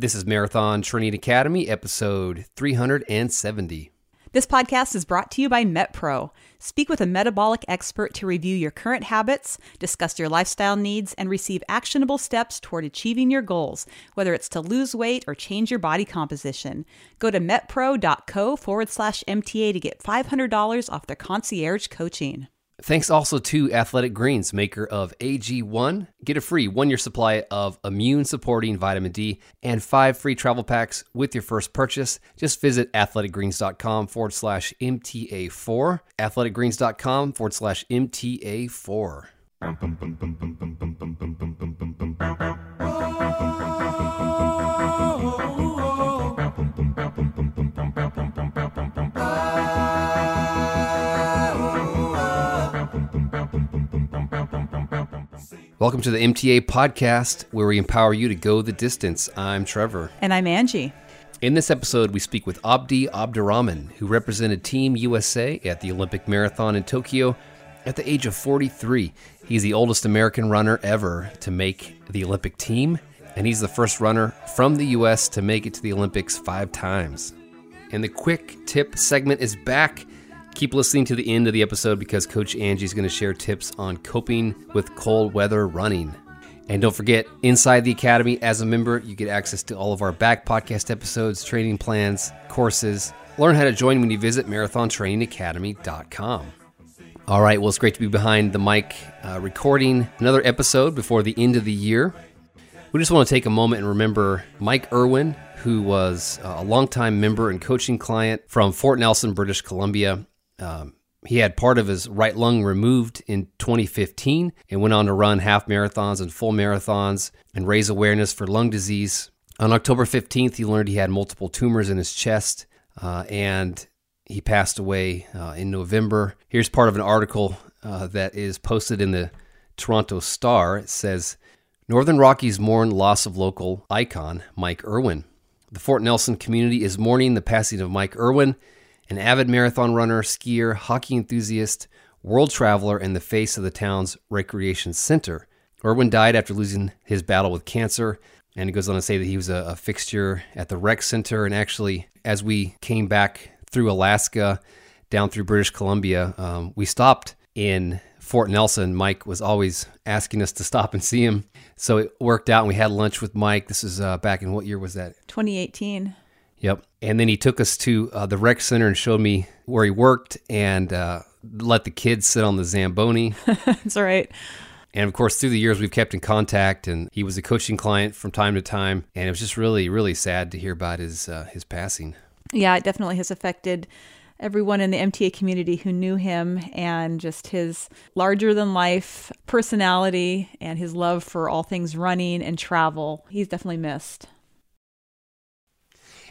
This is Marathon Training Academy, episode 370. This podcast is brought to you by MetPro. Speak with a metabolic expert to review your current habits, discuss your lifestyle needs, and receive actionable steps toward achieving your goals, whether it's to lose weight or change your body composition. Go to metpro.co forward slash MTA to get $500 off their concierge coaching. Thanks also to Athletic Greens, maker of AG1. Get a free one year supply of immune supporting vitamin D and five free travel packs with your first purchase. Just visit athleticgreens.com forward slash MTA4. Athleticgreens.com forward slash MTA4. Welcome to the MTA podcast, where we empower you to go the distance. I'm Trevor. And I'm Angie. In this episode, we speak with Abdi Abdirahman, who represented Team USA at the Olympic Marathon in Tokyo at the age of 43. He's the oldest American runner ever to make the Olympic team, and he's the first runner from the US to make it to the Olympics five times. And the quick tip segment is back. Keep listening to the end of the episode because Coach Angie is going to share tips on coping with cold weather running. And don't forget, inside the Academy, as a member, you get access to all of our back podcast episodes, training plans, courses. Learn how to join when you visit marathontrainingacademy.com. All right, well, it's great to be behind the mic uh, recording another episode before the end of the year. We just want to take a moment and remember Mike Irwin, who was a longtime member and coaching client from Fort Nelson, British Columbia. Um, he had part of his right lung removed in 2015 and went on to run half marathons and full marathons and raise awareness for lung disease. On October 15th, he learned he had multiple tumors in his chest uh, and he passed away uh, in November. Here's part of an article uh, that is posted in the Toronto Star. It says Northern Rockies mourn loss of local icon Mike Irwin. The Fort Nelson community is mourning the passing of Mike Irwin an avid marathon runner, skier, hockey enthusiast, world traveler, and the face of the town's recreation center. Irwin died after losing his battle with cancer, and he goes on to say that he was a, a fixture at the rec center. And actually, as we came back through Alaska, down through British Columbia, um, we stopped in Fort Nelson. Mike was always asking us to stop and see him. So it worked out, and we had lunch with Mike. This is uh, back in what year was that? 2018. Yep. And then he took us to uh, the rec center and showed me where he worked and uh, let the kids sit on the Zamboni. That's right. And of course, through the years, we've kept in contact, and he was a coaching client from time to time. And it was just really, really sad to hear about his uh, his passing. Yeah, it definitely has affected everyone in the MTA community who knew him and just his larger than life personality and his love for all things running and travel. He's definitely missed.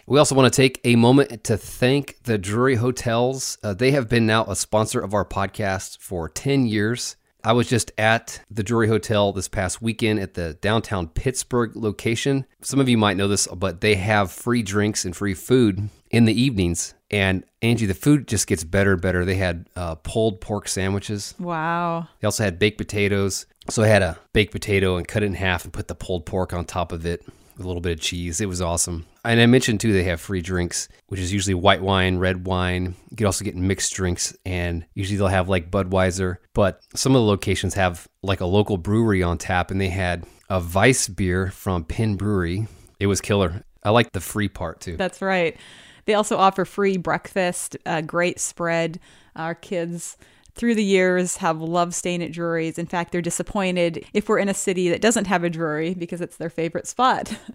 We also want to take a moment to thank the Drury Hotels. Uh, they have been now a sponsor of our podcast for 10 years. I was just at the Drury Hotel this past weekend at the downtown Pittsburgh location. Some of you might know this, but they have free drinks and free food in the evenings. And Angie, the food just gets better and better. They had uh, pulled pork sandwiches. Wow. They also had baked potatoes. So I had a baked potato and cut it in half and put the pulled pork on top of it with a little bit of cheese. It was awesome. And I mentioned too, they have free drinks, which is usually white wine, red wine. You can also get mixed drinks, and usually they'll have like Budweiser. But some of the locations have like a local brewery on tap, and they had a Weiss beer from Penn Brewery. It was killer. I like the free part too. That's right. They also offer free breakfast, a great spread. Our kids through the years have loved staying at Drury's. In fact, they're disappointed if we're in a city that doesn't have a Drury because it's their favorite spot.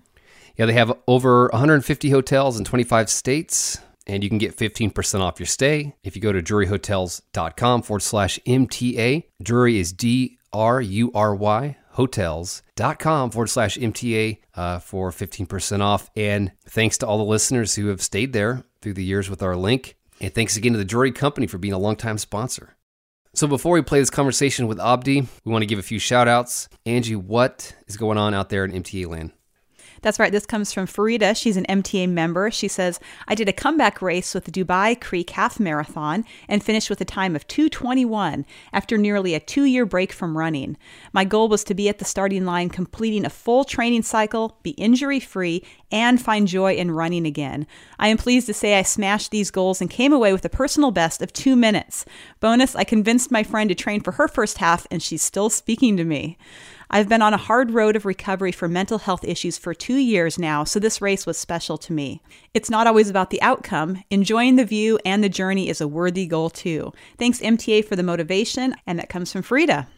Yeah, they have over 150 hotels in 25 states, and you can get 15% off your stay if you go to druryhotels.com forward slash MTA. Drury is D R U R Y hotels.com forward slash MTA uh, for 15% off. And thanks to all the listeners who have stayed there through the years with our link. And thanks again to the Drury Company for being a longtime sponsor. So before we play this conversation with Abdi, we want to give a few shout outs. Angie, what is going on out there in MTA land? That's right. This comes from Farida. She's an MTA member. She says, I did a comeback race with the Dubai Creek Half Marathon and finished with a time of 221 after nearly a two year break from running. My goal was to be at the starting line completing a full training cycle, be injury free, and find joy in running again. I am pleased to say I smashed these goals and came away with a personal best of two minutes. Bonus, I convinced my friend to train for her first half, and she's still speaking to me. I've been on a hard road of recovery for mental health issues for two years now, so this race was special to me. It's not always about the outcome. Enjoying the view and the journey is a worthy goal, too. Thanks, MTA, for the motivation, and that comes from Frida.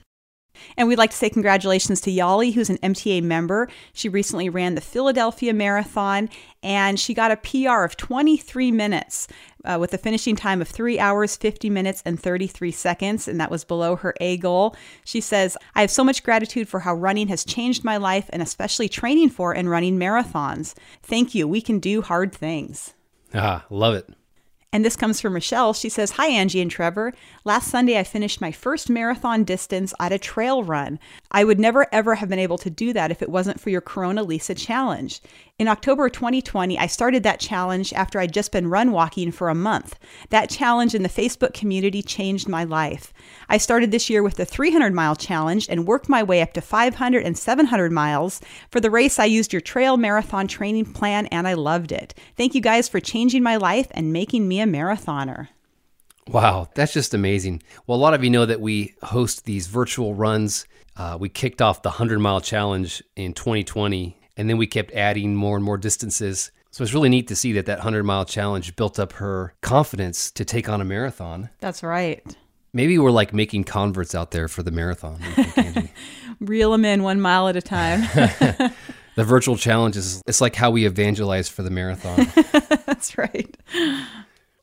And we'd like to say congratulations to Yali, who's an MTA member. She recently ran the Philadelphia Marathon and she got a PR of 23 minutes uh, with a finishing time of 3 hours, 50 minutes, and 33 seconds. And that was below her A goal. She says, I have so much gratitude for how running has changed my life and especially training for and running marathons. Thank you. We can do hard things. Ah, love it. And this comes from Michelle. She says, Hi, Angie and Trevor. Last Sunday, I finished my first marathon distance at a trail run. I would never, ever have been able to do that if it wasn't for your Corona Lisa challenge. In October 2020, I started that challenge after I'd just been run walking for a month. That challenge in the Facebook community changed my life. I started this year with the 300 mile challenge and worked my way up to 500 and 700 miles. For the race, I used your trail marathon training plan and I loved it. Thank you guys for changing my life and making me a marathoner. Wow, that's just amazing. Well, a lot of you know that we host these virtual runs. Uh, we kicked off the 100 mile challenge in 2020 and then we kept adding more and more distances. So it's really neat to see that that 100 mile challenge built up her confidence to take on a marathon. That's right. Maybe we're like making converts out there for the marathon. Reel them in one mile at a time. the virtual challenge is it's like how we evangelize for the marathon. That's right.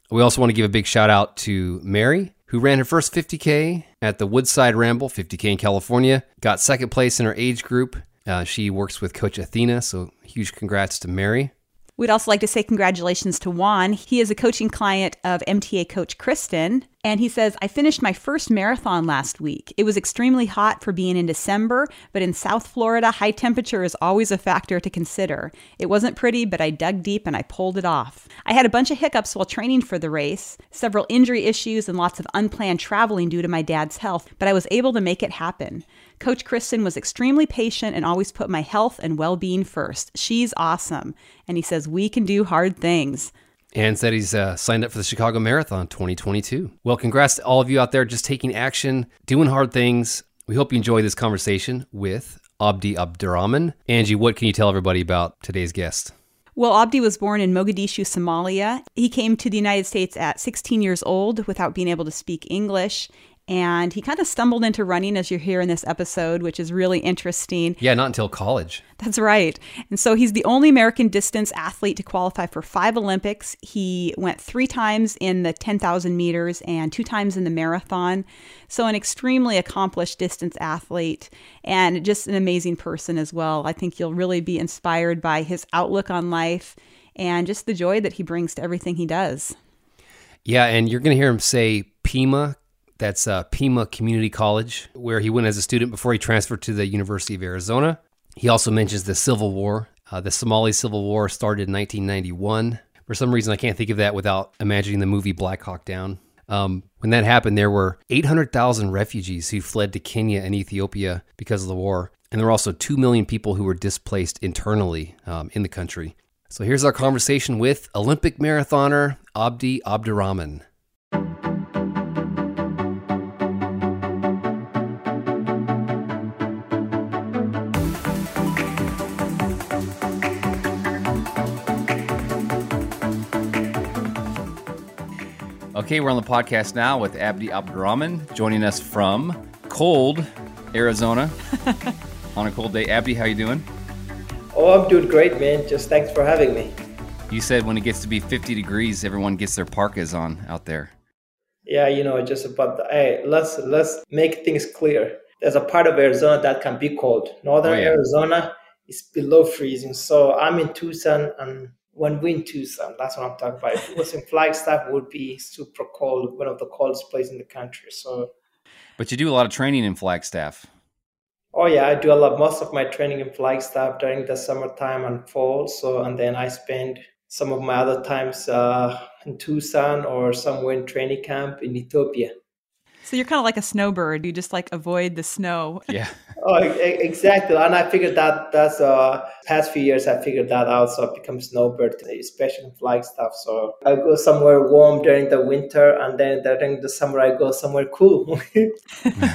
We also want to give a big shout out to Mary, who ran her first 50K at the Woodside Ramble, 50K in California, got second place in her age group, uh, she works with Coach Athena, so huge congrats to Mary. We'd also like to say congratulations to Juan. He is a coaching client of MTA coach Kristen. And he says, I finished my first marathon last week. It was extremely hot for being in December, but in South Florida, high temperature is always a factor to consider. It wasn't pretty, but I dug deep and I pulled it off. I had a bunch of hiccups while training for the race, several injury issues, and lots of unplanned traveling due to my dad's health, but I was able to make it happen. Coach Kristen was extremely patient and always put my health and well being first. She's awesome. And he says, We can do hard things. And said he's uh, signed up for the Chicago Marathon 2022. Well, congrats to all of you out there just taking action, doing hard things. We hope you enjoy this conversation with Abdi Abdirahman. Angie, what can you tell everybody about today's guest? Well, Abdi was born in Mogadishu, Somalia. He came to the United States at 16 years old without being able to speak English and he kind of stumbled into running as you hear in this episode which is really interesting. Yeah not until college. That's right. And so he's the only american distance athlete to qualify for five olympics. He went three times in the 10000 meters and two times in the marathon. So an extremely accomplished distance athlete and just an amazing person as well. I think you'll really be inspired by his outlook on life and just the joy that he brings to everything he does. Yeah and you're going to hear him say pima that's uh, Pima Community College, where he went as a student before he transferred to the University of Arizona. He also mentions the Civil War. Uh, the Somali Civil War started in 1991. For some reason, I can't think of that without imagining the movie Black Hawk Down. Um, when that happened, there were 800,000 refugees who fled to Kenya and Ethiopia because of the war. And there were also 2 million people who were displaced internally um, in the country. So here's our conversation with Olympic marathoner Abdi Abdirahman. Okay, we're on the podcast now with Abdi Abdirahman, joining us from cold Arizona on a cold day. Abdi, how you doing? Oh, I'm doing great, man. Just thanks for having me. You said when it gets to be 50 degrees, everyone gets their parkas on out there. Yeah, you know, just about the, hey, let's let's make things clear. There's a part of Arizona that can be cold. Northern oh, yeah. Arizona is below freezing. So I'm in Tucson and when we in Tucson, that's what I'm talking about. If it was in Flagstaff, would be super cold, one of the coldest places in the country. So, but you do a lot of training in Flagstaff. Oh yeah, I do a lot. Most of my training in Flagstaff during the summertime and fall. So and then I spend some of my other times uh, in Tucson or somewhere in training camp in Ethiopia. So you're kind of like a snowbird. You just like avoid the snow. Yeah. oh, exactly. And I figured that that's uh past few years I figured that out. So I become snowbird, especially in stuff. So I go somewhere warm during the winter, and then during the summer I go somewhere cool.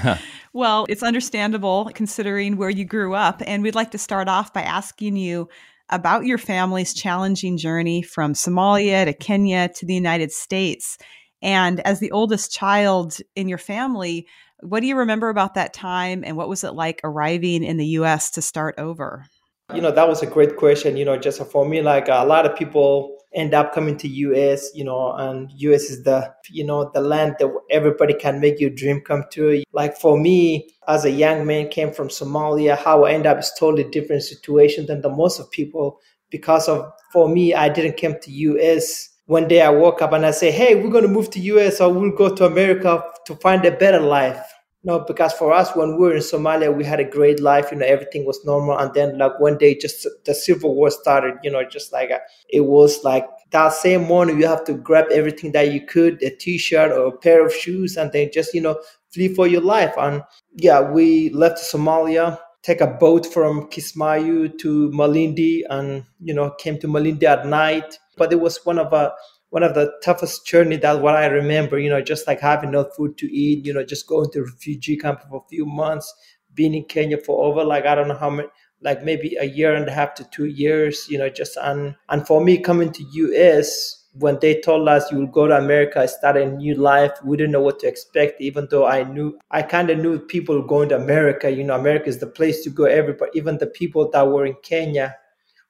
well, it's understandable considering where you grew up, and we'd like to start off by asking you about your family's challenging journey from Somalia to Kenya to the United States. And as the oldest child in your family, what do you remember about that time and what was it like arriving in the US to start over? You know, that was a great question. You know, just for me, like a lot of people end up coming to US, you know, and US is the, you know, the land that everybody can make your dream come true. Like for me, as a young man, came from Somalia, how I end up is totally different situation than the most of people because of, for me, I didn't come to US one day I woke up and I say, "Hey, we're going to move to US or we'll go to America to find a better life." No, because for us, when we were in Somalia, we had a great life. You know, everything was normal. And then, like one day, just the civil war started. You know, just like a, it was like that same morning, you have to grab everything that you could, a t-shirt or a pair of shoes, and then just you know flee for your life. And yeah, we left Somalia take a boat from Kismayu to Malindi and you know came to Malindi at night. But it was one of a one of the toughest journey that what I remember, you know, just like having no food to eat, you know, just going to refugee camp for a few months, being in Kenya for over like I don't know how many like maybe a year and a half to two years, you know, just and and for me coming to US when they told us you will go to America, start a new life, we didn't know what to expect, even though I knew, I kind of knew people going to America. You know, America is the place to go. Everybody, even the people that were in Kenya,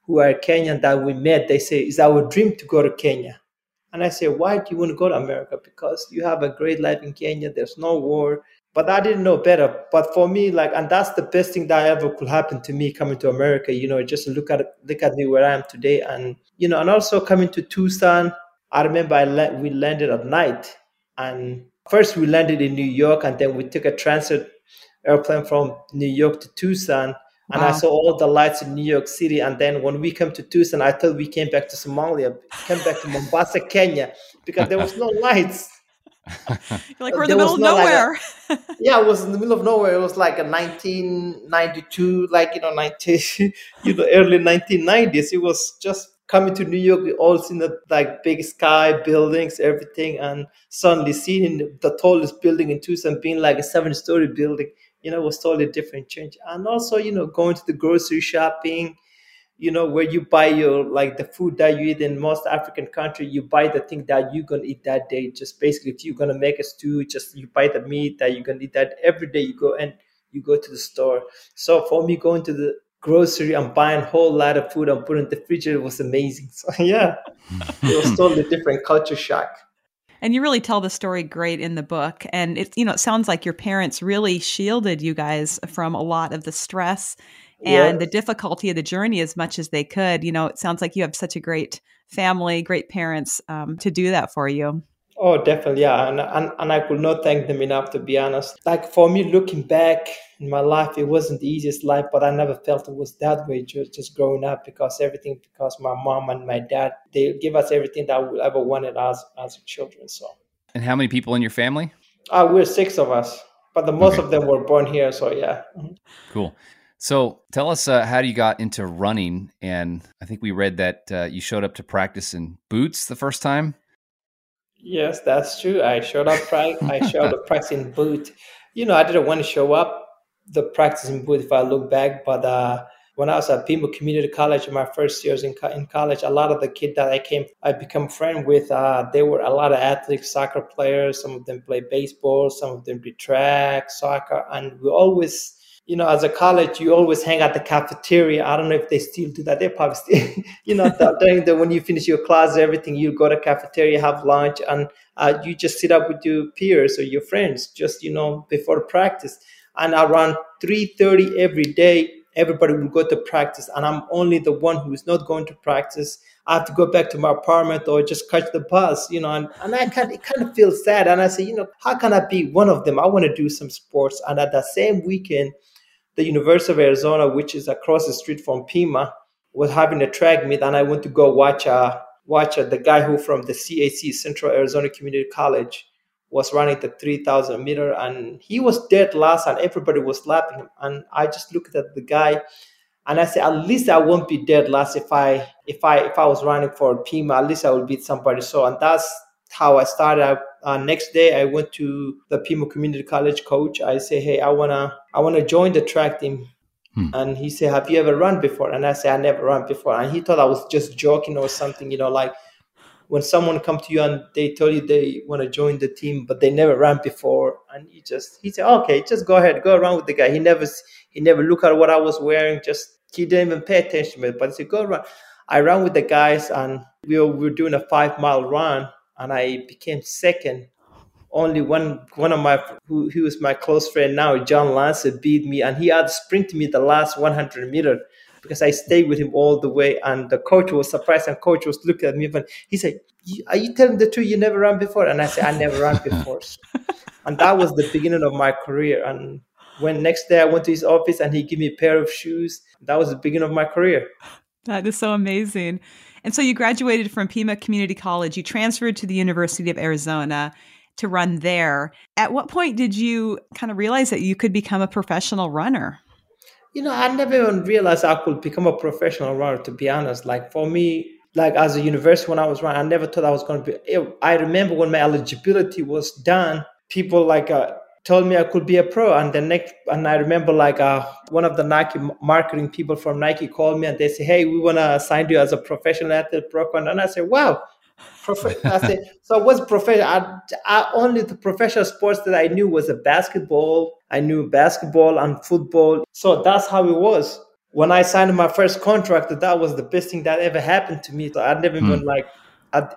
who are Kenyan that we met, they say, it's our dream to go to Kenya. And I say, why do you want to go to America? Because you have a great life in Kenya. There's no war. But I didn't know better. But for me, like, and that's the best thing that ever could happen to me coming to America. You know, just look at look at me where I am today, and you know, and also coming to Tucson. I remember I la- we landed at night, and first we landed in New York, and then we took a transit airplane from New York to Tucson. And wow. I saw all the lights in New York City. And then when we came to Tucson, I thought we came back to Somalia, came back to Mombasa, Kenya, because there was no lights. You're like uh, we're in the middle of nowhere. Like a, yeah, it was in the middle of nowhere. It was like a 1992, like you know, 90, you know, early 1990s. It was just coming to New York, all seen the like big sky, buildings, everything, and suddenly seeing the tallest building in Tucson being like a seven-story building. You know, was totally different change. And also, you know, going to the grocery shopping you know where you buy your like the food that you eat in most african country you buy the thing that you're gonna eat that day. Just basically if you're gonna make a stew just you buy the meat that you're gonna eat that every day you go and you go to the store. So for me going to the grocery and buying a whole lot of food and putting in the refrigerator was amazing. So yeah. It was totally different culture shock and you really tell the story great in the book and it you know it sounds like your parents really shielded you guys from a lot of the stress and the difficulty of the journey as much as they could. You know, it sounds like you have such a great family, great parents um, to do that for you. Oh, definitely, yeah, and, and and I could not thank them enough to be honest. Like for me, looking back in my life, it wasn't the easiest life, but I never felt it was that way. Just just growing up, because everything, because my mom and my dad, they give us everything that we ever wanted as as children. So. And how many people in your family? Uh, we're six of us, but the most okay. of them were born here. So yeah. Mm-hmm. Cool. So tell us uh, how you got into running. And I think we read that uh, you showed up to practice in boots the first time. Yes, that's true. I showed up. I showed up practicing boot. You know, I didn't want to show up the practicing boot if I look back, but uh, when I was at Pima Community College in my first years in, co- in college, a lot of the kids that I came, I become friend with, uh, they were a lot of athletes, soccer players. Some of them play baseball, some of them did track, soccer, and we always you know, as a college, you always hang at the cafeteria. I don't know if they still do that. They probably still, you know, during the when you finish your class, everything, you go to cafeteria, have lunch, and uh, you just sit up with your peers or your friends, just you know, before practice. And around three thirty every day, everybody will go to practice, and I'm only the one who is not going to practice. I have to go back to my apartment or just catch the bus, you know, and, and I kind it kind of feels sad. And I say, you know, how can I be one of them? I want to do some sports. And at that same weekend, the University of Arizona, which is across the street from Pima, was having a track meet, and I went to go watch uh, watch uh, the guy who from the CAC Central Arizona Community College was running the 3000 meter and he was dead last and everybody was laughing him. And i just looked at the guy and i said at least i won't be dead last if i if i if i was running for pima. At least i will beat somebody. So and that's how i started uh, next day i went to the pima community college coach i say hey i want to i want to join the track team Hmm. And he said, Have you ever run before? And I said, I never run before. And he thought I was just joking or something, you know, like when someone come to you and they tell you they want to join the team, but they never ran before. And he just he said, Okay, just go ahead, go around with the guy. He never he never looked at what I was wearing, just he didn't even pay attention to it. But he said, Go run. I ran with the guys and we were, we were doing a five mile run and I became second only one one of my who, who was my close friend now, John Lancer, beat me, and he had sprinted me the last 100 meter because I stayed with him all the way. And the coach was surprised, and coach was looking at me, and he said, "Are you telling the truth? You never ran before?" And I said, "I never ran before." and that was the beginning of my career. And when next day I went to his office, and he gave me a pair of shoes, that was the beginning of my career. That is so amazing. And so you graduated from Pima Community College. You transferred to the University of Arizona to run there. At what point did you kind of realize that you could become a professional runner? You know, I never even realized I could become a professional runner, to be honest. Like for me, like as a university when I was running, I never thought I was going to be. I remember when my eligibility was done, people like uh, told me I could be a pro. And the next, and I remember like uh, one of the Nike marketing people from Nike called me and they said, "Hey, we want to sign you as a professional athlete, pro." And I said, "Wow, I say, so what's professional? I, I, only the professional sports that I knew was a basketball. I knew basketball and football. So that's how it was. When I signed my first contract, that was the best thing that ever happened to me. So I never hmm. even like,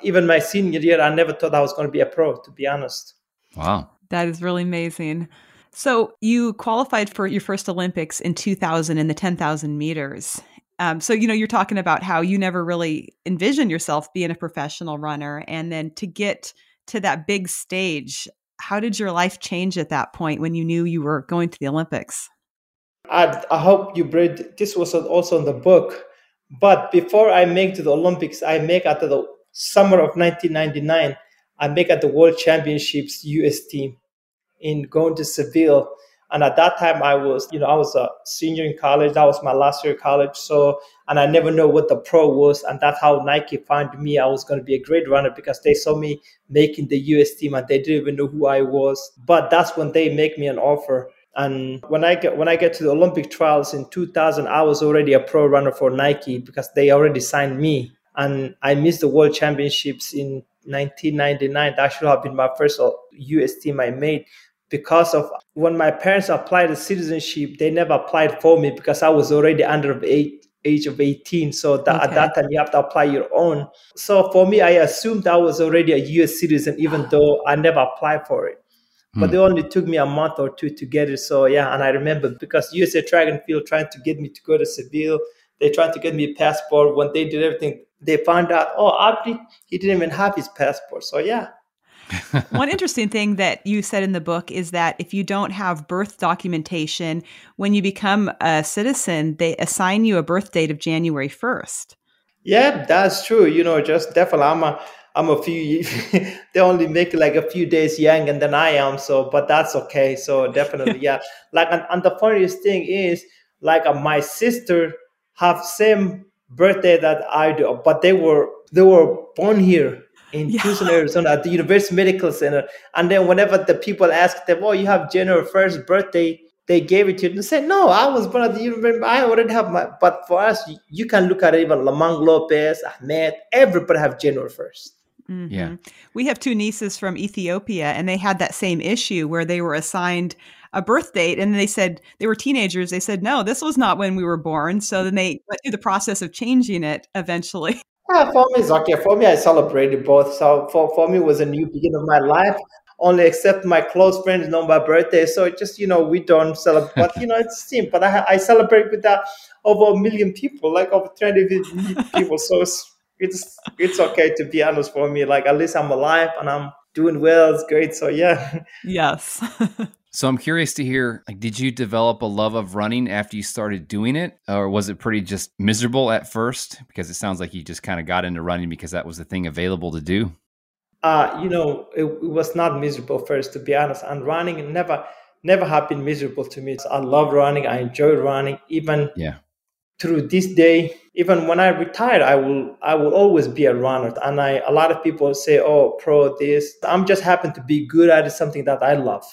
even my senior year, I never thought I was going to be a pro, to be honest. Wow. That is really amazing. So you qualified for your first Olympics in 2000 in the 10,000 meters. Um, so, you know, you're talking about how you never really envisioned yourself being a professional runner. And then to get to that big stage, how did your life change at that point when you knew you were going to the Olympics? I, I hope you read this was also in the book. But before I make to the Olympics, I make at the summer of 1999, I make at the World Championships US team in going to Seville and at that time, I was, you know, I was a senior in college. That was my last year of college. So, and I never know what the pro was. And that's how Nike found me. I was going to be a great runner because they saw me making the US team and they didn't even know who I was. But that's when they make me an offer. And when I get when I get to the Olympic trials in 2000, I was already a pro runner for Nike because they already signed me. And I missed the World Championships in 1999. That should have been my first US team I made because of when my parents applied the citizenship, they never applied for me because I was already under eight, age of 18. So that, okay. at that time, you have to apply your own. So for me, I assumed I was already a US citizen, even though I never applied for it. But hmm. they only took me a month or two to get it. So yeah, and I remember because USA Track and Field trying to get me to go to Seville, they tried to get me a passport. When they did everything, they found out, oh, Abdi, he didn't even have his passport. So yeah, One interesting thing that you said in the book is that if you don't have birth documentation, when you become a citizen, they assign you a birth date of January 1st. Yeah, that's true. You know, just definitely, I'm a, I'm a few, they only make like a few days young and then I am. So, but that's okay. So definitely, yeah. Like, and, and the funniest thing is like uh, my sister have same birthday that I do, but they were, they were born here in yeah. Tucson, Arizona, at the University Medical Center. And then whenever the people asked them, "Oh, you have January first birthday," they gave it to you and said, "No, I was born at the University. I already have my." But for us, you can look at it, even Lomong Lopez, Ahmed, everybody have January 1st mm-hmm. Yeah, we have two nieces from Ethiopia, and they had that same issue where they were assigned a birth date and they said they were teenagers they said no this was not when we were born so then they went through the process of changing it eventually Yeah, for me, it's okay. For me, I celebrated both. So for, for me, it was a new beginning of my life. Only except my close friends know my birthday. So just, you know, we don't celebrate. But, you know, it's same. But I, I celebrate with that over a million people, like over 20 people. So it's, it's, it's okay to be honest for me. Like, at least I'm alive and I'm doing well. It's great. So, yeah. Yes. So I'm curious to hear like did you develop a love of running after you started doing it? Or was it pretty just miserable at first? Because it sounds like you just kind of got into running because that was the thing available to do? Uh, you know, it, it was not miserable first to be honest. And running never never have been miserable to me. So I love running, I enjoy running. Even Yeah. through this day even when i retire i will i will always be a runner. And i a lot of people say oh pro this. I'm just happen to be good at it something that i love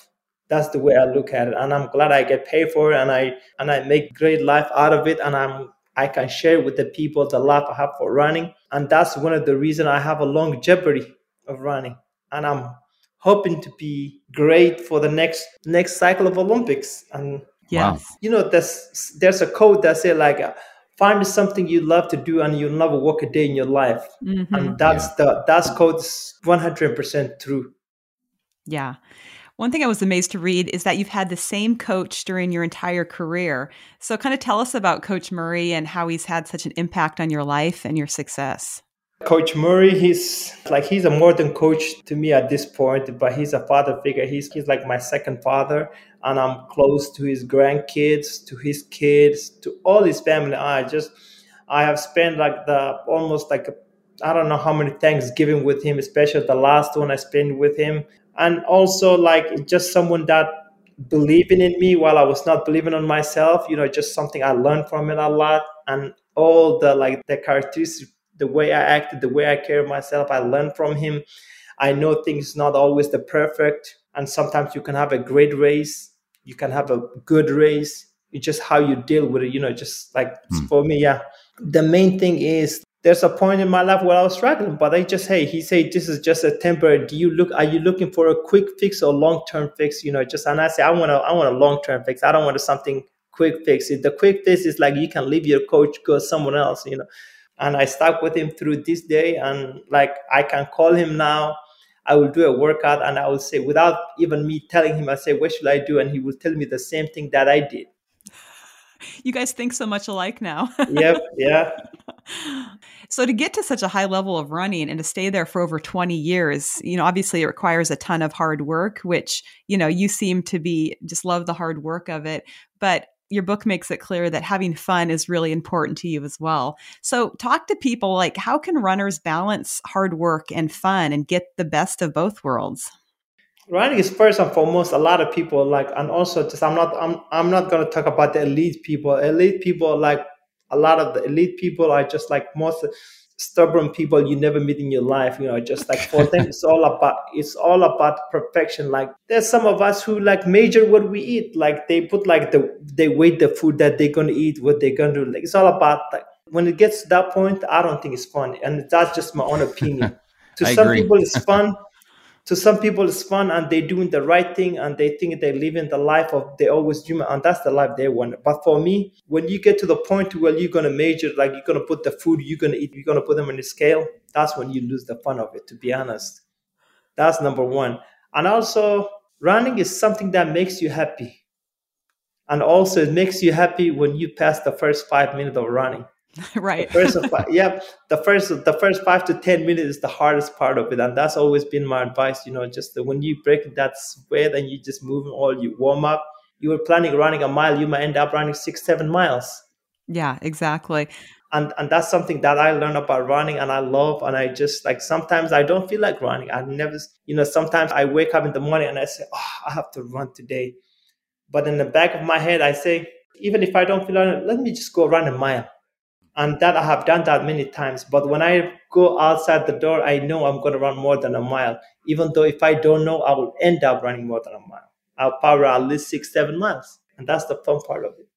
that's the way i look at it. And i'm glad i get paid for it and i and i make great life out of it and i'm i can share with the people the love i have for running. And that's one of the reasons i have a longevity of running. And i'm hoping to be great for the next next cycle of olympics. And Yes. you know there's there's a code that say like uh, find something you love to do and you'll never work a day in your life. Mhm. and that's the that's code 100% true. Yeah. One thing I was amazed to read is that you've had the same coach during your entire career. So, kind of tell us about Coach Murray and how he's had such an impact on your life and your success. coach murray he's like he's a more than coach to me at this point but he's a father figure he's he's like my second father and i'm close to his grandkids to his kids to all his family i just i have spent like the almost like I don't know how many Thanksgiving with him, especially the last one I spent with him. And also like just someone that believing in me while I was not believing on myself, you know, just something I learned from it a lot. And all the like the characteristics, the way I acted, the way I care myself, I learned from him. I know things not always the perfect. And sometimes you can have a great race, you can have a good race. It's just how you deal with it, you know, just like Hmm. for me, yeah. The main thing is there's a point in my life where I was struggling, but I just, hey, he said this is just a temporary. Do you look? Are you looking for a quick fix or long term fix? You know, just and I say I want a, I want a long term fix. I don't want something quick fix. The quick fix is like you can leave your coach, go someone else. You know, and I stuck with him through this day, and like I can call him now. I will do a workout, and I will say without even me telling him, I say, what should I do? And he will tell me the same thing that I did. You guys think so much alike now. Yep, yeah. So to get to such a high level of running and to stay there for over 20 years, you know, obviously it requires a ton of hard work, which, you know, you seem to be just love the hard work of it, but your book makes it clear that having fun is really important to you as well. So talk to people like how can runners balance hard work and fun and get the best of both worlds? Running is first and foremost a lot of people like and also just i'm not i'm, I'm not going to talk about the elite people. Elite people like a lot of the elite people are just like most stubborn people you never meet in your life you know just like for them it's all about it's all about perfection. Like there's some of us who like major what we eat. Like they put like the they weight the food that they're going to eat what they're going to do. Like it's all about like when it gets to that point i don't think it's fun and that's just my own opinion. To I some agree. people it's fun to some people it's fun and they're doing the right thing and they think they're living the life of they always dream and that's the life they want. But for me when you get to the point where you're going to measure like you're going to put the food you're going to eat you're going to put them on the scale that's when you lose the fun of it to be honest. That's number one. And also running is something that makes you happy. And also it makes you happy when you pass the first five minutes of running right. first five, yeah, the first the first five to ten minutes is the hardest part of it, and that's always been my advice. You know, just when you break that sweat and you just move all you warm up. You were planning running a mile, you might end up running six, seven miles, Yeah, exactly. and and that's something that I learned about running, and I love. And I just like sometimes I don't feel like running. I never, you know, sometimes I wake up in the morning and I say, oh, I have to run today, but in the back of my head I say, even if I don't feel like it, let me just go run a mile and that I have done that many times. But when I go outside the door, I know I'm going to run more than a mile. Even though if I don't know, I will end up running more than a mile. I'll power at least six, seven miles, and that's the fun part of it.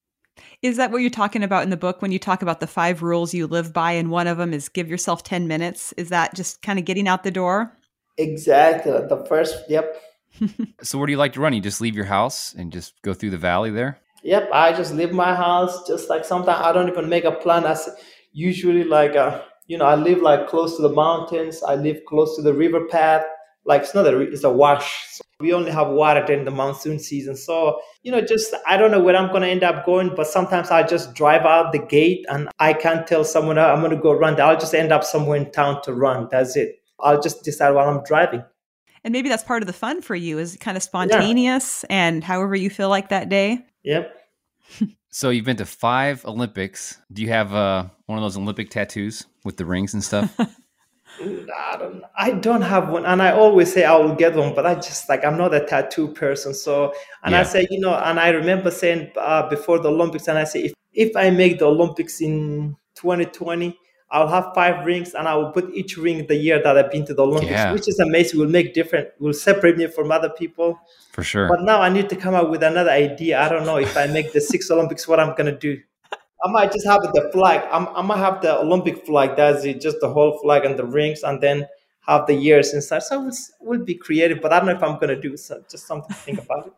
Is that what you're talking about in the book when you talk about the five rules you live by? And one of them is give yourself 10 minutes. Is that just kind of getting out the door? Exactly. The first, yep, So where do you like to run? You just leave your house and just go through the valley there? Yep. I just leave my house. Just like sometimes I don't even make a plan. I usually like, uh, you know, I live like close to the mountains. I live close to the river path. Like it's not a, it's a wash. So we only have water during the monsoon season. So you know, just I don't know where I'm gonna end up going. But sometimes I just drive out the gate and I can't tell someone "Oh, I'm gonna go run. I'll just end up somewhere in town to run. That's it. I'll just decide while I'm driving. And maybe that's part of the fun for you is kind of spontaneous yeah. and however you feel like that day. Yep. so you've been to five Olympics. Do you have uh, one of those Olympic tattoos with the rings and stuff? I don't, I don't have one, and I always say I will get one, but I just like I'm not a tattoo person. So, and yeah. I say, you know, and I remember saying uh, before the Olympics, and I say if if I make the Olympics in 2020, I'll have five rings, and I will put each ring the year that I've been to the Olympics, yeah. which is amazing. Will make different. Will separate me from other people. For sure. But now I need to come up with another idea. I don't know if I make the six Olympics, what I'm gonna do. I might just have the flag. I'm, I might have the Olympic flag. That's it, just the whole flag and the rings, and then have the years inside. So it will be creative, but I don't know if I'm going to do so. Just something to think about it.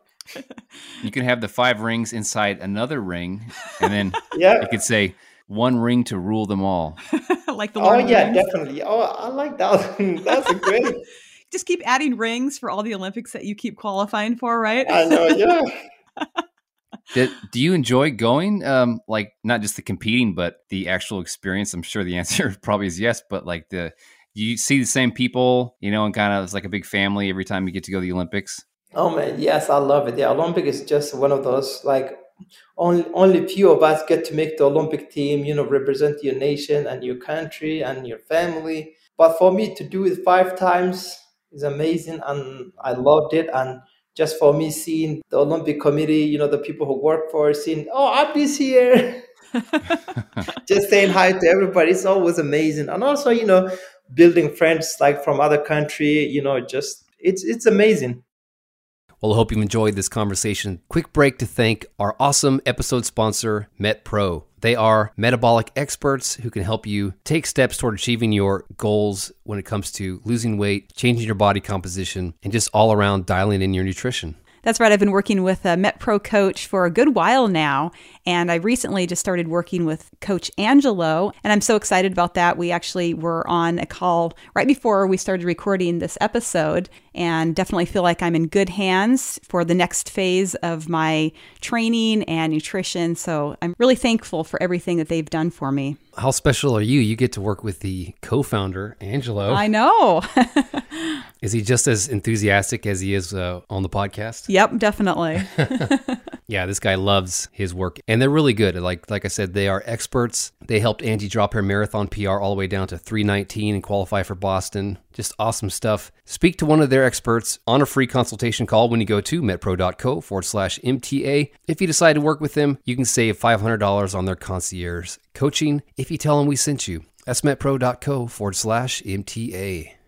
you can have the five rings inside another ring, and then yeah, you could say one ring to rule them all. like the Lord oh yeah, rings. definitely. Oh, I like that. That's a great. Just keep adding rings for all the Olympics that you keep qualifying for, right? I know. Yeah. do, do you enjoy going? Um, like not just the competing, but the actual experience. I'm sure the answer probably is yes, but like the you see the same people, you know, and kind of it's like a big family every time you get to go to the Olympics. Oh man, yes, I love it. The Olympic is just one of those like only only few of us get to make the Olympic team. You know, represent your nation and your country and your family. But for me to do it five times is amazing, and I loved it. And just for me seeing the Olympic Committee, you know, the people who work for it, seeing, oh, Abdi's here. just saying hi to everybody. It's always amazing. And also, you know, building friends like from other country, you know, just it's it's amazing. Well, I hope you've enjoyed this conversation. Quick break to thank our awesome episode sponsor, MetPro. They are metabolic experts who can help you take steps toward achieving your goals when it comes to losing weight, changing your body composition, and just all around dialing in your nutrition. That's right. I've been working with a MetPro coach for a good while now. And I recently just started working with Coach Angelo. And I'm so excited about that. We actually were on a call right before we started recording this episode and definitely feel like I'm in good hands for the next phase of my training and nutrition. So I'm really thankful for everything that they've done for me. How special are you? You get to work with the co founder, Angelo. I know. Is he just as enthusiastic as he is uh, on the podcast? Yep, definitely. yeah, this guy loves his work, and they're really good. Like like I said, they are experts. They helped Angie drop her marathon PR all the way down to 319 and qualify for Boston. Just awesome stuff. Speak to one of their experts on a free consultation call when you go to metpro.co forward slash MTA. If you decide to work with them, you can save $500 on their concierge coaching if you tell them we sent you. That's metpro.co forward slash MTA.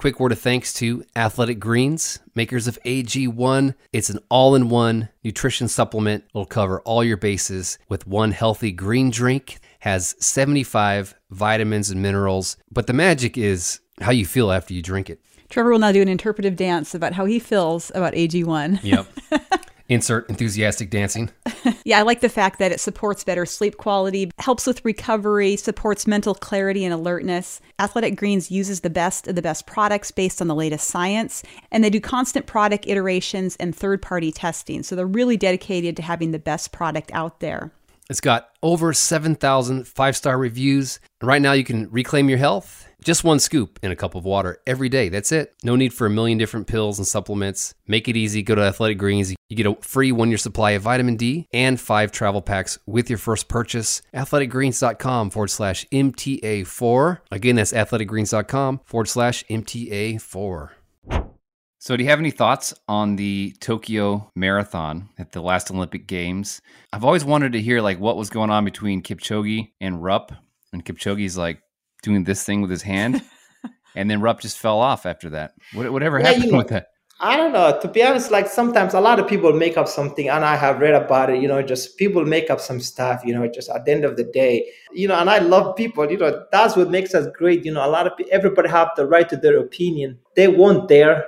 Quick word of thanks to Athletic Greens, makers of AG1. It's an all in one nutrition supplement. It'll cover all your bases with one healthy green drink, has 75 vitamins and minerals. But the magic is how you feel after you drink it. Trevor will now do an interpretive dance about how he feels about AG1. Yep. Insert enthusiastic dancing. yeah, I like the fact that it supports better sleep quality, helps with recovery, supports mental clarity and alertness. Athletic Greens uses the best of the best products based on the latest science, and they do constant product iterations and third party testing. So they're really dedicated to having the best product out there. It's got over 7,000 five star reviews. Right now, you can reclaim your health just one scoop in a cup of water every day. That's it. No need for a million different pills and supplements. Make it easy. Go to Athletic Greens. You get a free one year supply of vitamin D and five travel packs with your first purchase. AthleticGreens.com forward slash MTA4. Again, that's athleticgreens.com forward slash MTA4. So, do you have any thoughts on the Tokyo Marathon at the last Olympic Games? I've always wanted to hear like what was going on between Kipchoge and Rupp, and Kipchoge's like doing this thing with his hand, and then Rupp just fell off after that. What, whatever yeah, happened you know, with that? I don't know. To be honest, like sometimes a lot of people make up something, and I have read about it. You know, just people make up some stuff. You know, just at the end of the day, you know, and I love people. You know, that's what makes us great. You know, a lot of people, everybody have the right to their opinion. They weren't there.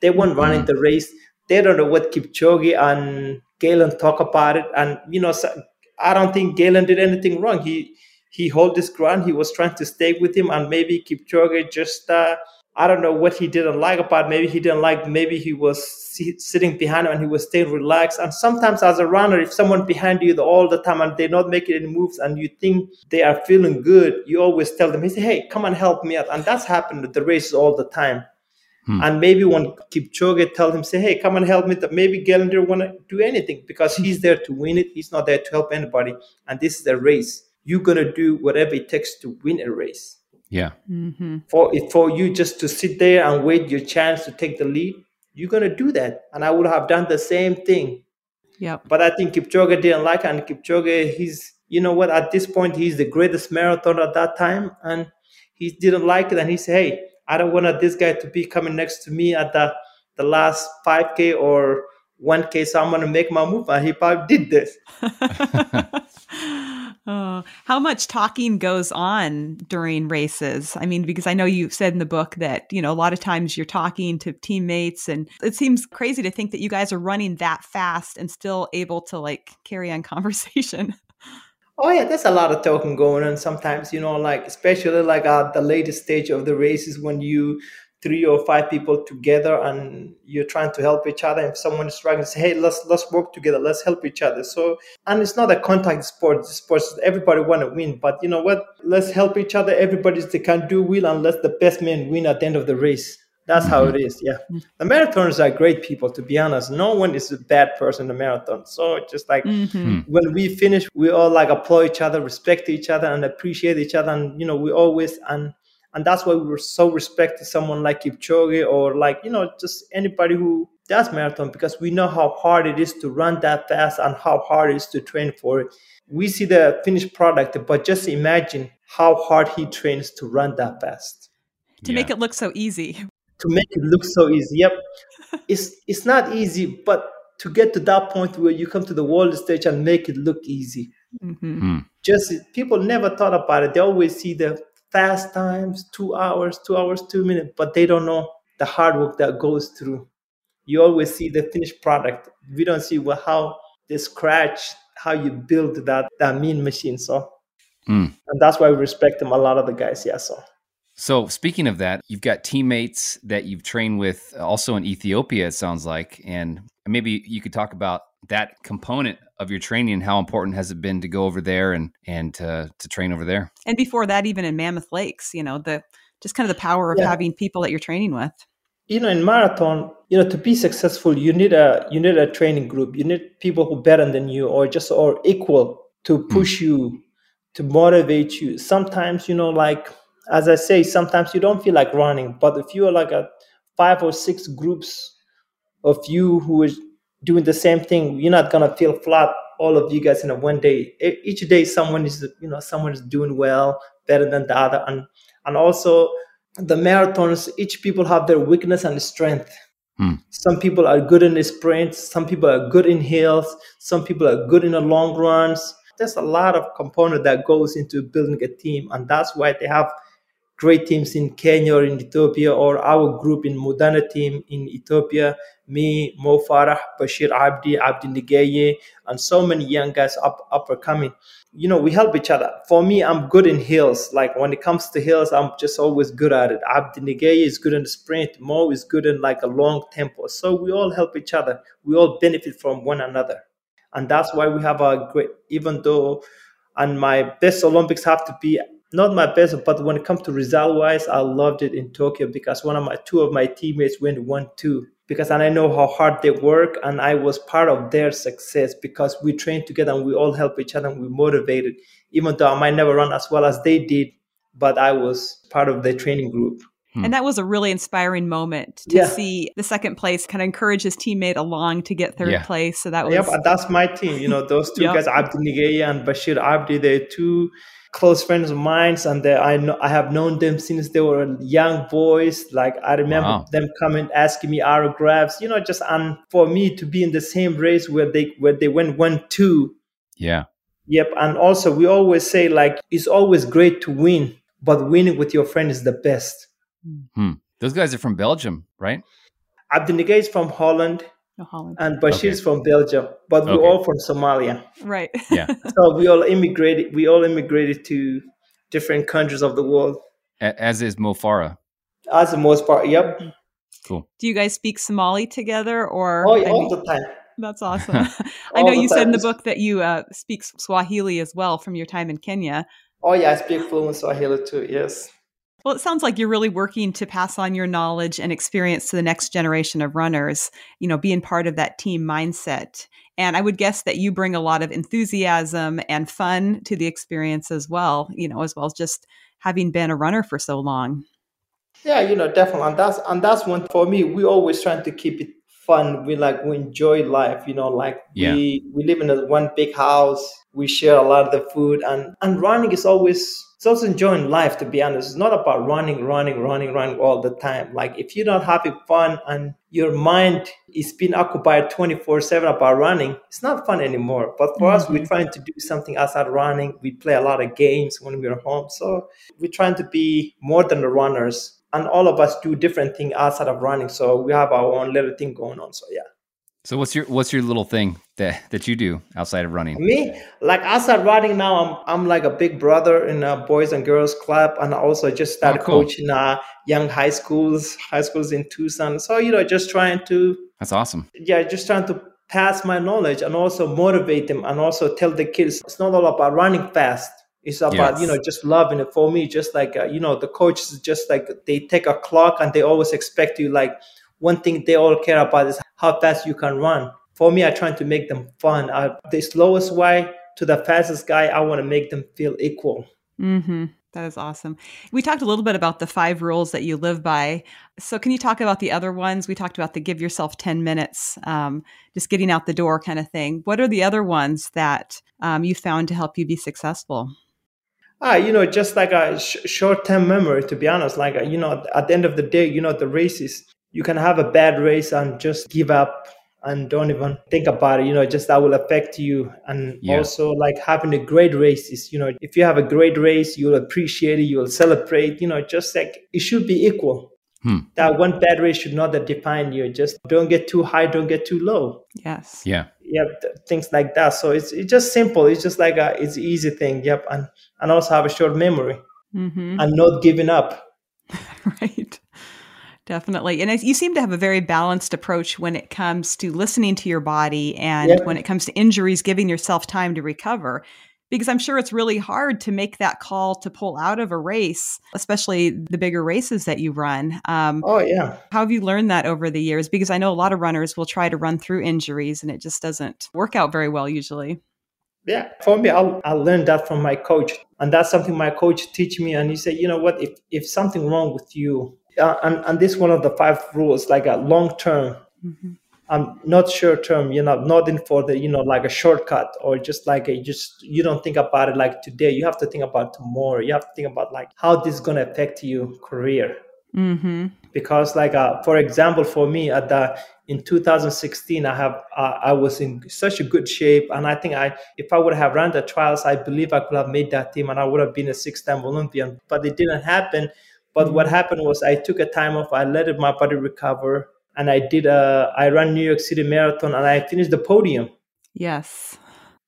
They weren't mm-hmm. running the race. They don't know what Kipchoge and Galen talk about it. And you know, so I don't think Galen did anything wrong. He he hold his ground. He was trying to stay with him, and maybe Kipchoge just uh, I don't know what he didn't like about. Maybe he didn't like. Maybe he was sitting behind him and he was staying relaxed. And sometimes, as a runner, if someone behind you all the time and they're not making any moves, and you think they are feeling good, you always tell them, "He say, hey, come and help me out." And that's happened at the races all the time. Hmm. And maybe when Kipchoge tell him, say, hey, come and help me, that maybe Gallagher want to do anything because he's there to win it. He's not there to help anybody. And this is a race. You're going to do whatever it takes to win a race. Yeah. Mm-hmm. For, for you just to sit there and wait your chance to take the lead, you're going to do that. And I would have done the same thing. Yeah. But I think Kipchoge didn't like it. And Kipchoge, he's, you know what, at this point, he's the greatest marathoner at that time. And he didn't like it. And he said, hey, I don't want this guy to be coming next to me at the, the last 5K or 1K. So I'm going to make my move. And he probably did this. oh, how much talking goes on during races? I mean, because I know you said in the book that, you know, a lot of times you're talking to teammates and it seems crazy to think that you guys are running that fast and still able to like carry on conversation. Oh yeah, there's a lot of talking going on sometimes, you know, like especially like at the latest stage of the races when you three or five people together and you're trying to help each other. If someone is struggling, say, hey, let's let's work together, let's help each other. So and it's not a contact sport. Sports everybody want to win, but you know what? Let's help each other. Everybody's they can do well and let the best man win at the end of the race. That's how it is. Yeah. Mm-hmm. The marathoners are great people, to be honest. No one is a bad person in the marathon. So just like mm-hmm. Hmm. when we finish, we all like applaud each other, respect each other, and appreciate each other. And, you know, we always, and, and that's why we were so respected someone like Kipchoge or like, you know, just anybody who does marathon because we know how hard it is to run that fast and how hard it is to train for it. We see the finished product, but just imagine how hard he trains to run that fast. To yeah. make it look so easy to make it look so easy. Yep, it's it's not easy, but to get to that point where you come to the world stage and make it look easy. Mm-hmm. Hmm. Just people never thought about it. They always see the fast times, two hours, two hours, two minutes, but they don't know the hard work that goes through. You always see the finished product. We don't see well, how they scratch, how you build that that mean machine. So, mm. and that's why we respect them. A lot of the guys, yeah. So. So, speaking of that, you've got teammates that you've trained with also in Ethiopia, it sounds like. And maybe you could talk about that component of your training and how important has it been to go over there and, and to, to train over there? And before that, even in Mammoth Lakes, you know, the just kind of the power of yeah. having people that you're training with. You know, in marathon, you know, to be successful, you need a you need a training group. You need people who better than you or just or equal to hmm. push mm. you, to motivate you. Sometimes, you know, like as I say, sometimes you don't feel like running, but if you are like a five or six groups of you who is doing the same thing, you're not gonna feel flat. All of you guys in a one day. Each day, someone is you know someone is doing well, better than the other, and and also the marathons. Each people have their weakness and strength. Hmm. Some people are good in the sprints. Some people are good in hills. Some people are good in the long runs. There's a lot of component that goes into building a team, and that's why they have great teams in Kenya or in Ethiopia, or our group in Mudana team in Ethiopia, me, Mo Farah, Bashir Abdi, Abdi Nageeye, and so many young guys up, up and coming. You know, we help each other. For me, I'm good in hills. Like when it comes to hills, I'm just always good at it. Abdi Nageeye is good in the sprint. Mo is good in like a long tempo. So we all help each other. We all benefit from one another. And that's why we have a great, even though, and my best Olympics have to be not my best, but when it comes to result wise, I loved it in Tokyo because one of my two of my teammates went one two because and I know how hard they work and I was part of their success because we trained together and we all help each other and we motivated. Even though I might never run as well as they did, but I was part of the training group. Hmm. And that was a really inspiring moment to yeah. see the second place kind of encourage his teammate along to get third yeah. place. So that was Yep, that's my team. You know, those two yep. guys, Abdi Nageeye and Bashir Abdi, they're two close friends of mine, and I know I have known them since they were young boys. Like I remember wow. them coming asking me autographs. You know, just and for me to be in the same race where they where they went one two. Yeah. Yep. And also we always say like it's always great to win, but winning with your friend is the best. Hmm. Those guys are from Belgium, right? Abdi Nageeye is from Holland. Holland. And Bashir's okay. from Belgium, but we're all from Somalia. Right. Yeah. so we all immigrated. We all immigrated to different countries of the world. As is Mo Farah. As the most part, yep. Cool. Do you guys speak Somali together, or oh, all the time? That's awesome. I know you said in the book that you uh, speak Swahili as well from your time in Kenya. Oh yeah, I speak fluent Swahili too. Yes. Well, it sounds like you're really working to pass on your knowledge and experience to the next generation of runners, you know, being part of that team mindset. And I would guess that you bring a lot of enthusiasm and fun to the experience as well, you know, as well as just having been a runner for so long. Yeah, you know, definitely. And that's and that's one for me. We always trying to keep it fun. We like we enjoy life, you know, like Yeah. we we live in a one big house. We share a lot of the food and and running is always it's also enjoying life to be honest. It's not about running, running, running, running all the time. Like if you're not having fun and your mind is being occupied 24-7 about running, it's not fun anymore. But for us, we're mm-hmm. trying to do something outside running. We play a lot of games when we're home. So we're trying to be more than the runners and all of us do different things outside of running so we have our own little thing going on so yeah So what's your what's your little thing that that you do outside of running? me like outside running now i'm i'm like a big brother in a boys and girls club and i also just started Oh, cool. coaching uh, young high schools high schools in tucson so you know just trying to That's awesome. yeah just trying to pass my knowledge and also motivate them and also tell the kids it's not all about running fast it's about you know just loving it for me just like uh, you know the coaches just like they take a clock and they always expect you like one thing they all care about is how fast you can run for me i try to make them fun uh, the slowest way to the fastest guy i want to make them feel equal Mm-hmm. That is awesome. We talked a little bit about the five rules that you live by. So, can you talk about the other ones? We talked about the give yourself 10 minutes, um, just getting out the door kind of thing. What are the other ones that um, you found to help you be successful? Ah, you know, just like a sh- short-term memory. To be honest, like you know, at the end of the day, you know, the races you can have a bad race and just give up and don't even think about it. You know, just that will affect you. And Yeah. also, like having a great race is, you know, if you have a great race, you'll appreciate it, you'll celebrate. You know, just like it should be equal. Hmm. That one bad race should not define you. Just don't get too high, don't get too low Yes. Yeah. yeah th- things like that so it's it's just simple it's just like a it's easy thing yep and and also have a short memory Mm-hmm. and not giving up right. Definitely. And you seem to have a very balanced approach when it comes to listening to your body and Yep. when it comes to injuries, giving yourself time to recover. Because I'm sure it's really hard to make that call to pull out of a race, especially the bigger races that you run. Um, oh yeah how have you learned that over the years? Because I know a lot of runners will try to run through injuries and it just doesn't work out very well usually. yeah for me I'll, i learned that from my coach and that's something my coach teach me and he said you know what if if something wrong with you uh, and and this one of the five rules like a long term. Mhm. um not short term you know nothing for the you know like a shortcut or just like a just you don't think about it like today. You have to think about tomorrow. You have to think about like how this is going to affect you career. Mm-hmm. because like uh, for example for me at the in 2016 i have uh, i was in such a good shape. And i think i if i would have run the trials i believe i could have made that team and i would have been a six-time olympian. But it didn't happen but what happened was i took a time off i let my body recover and i did a i ran new york city marathon and i finished the podium Yes.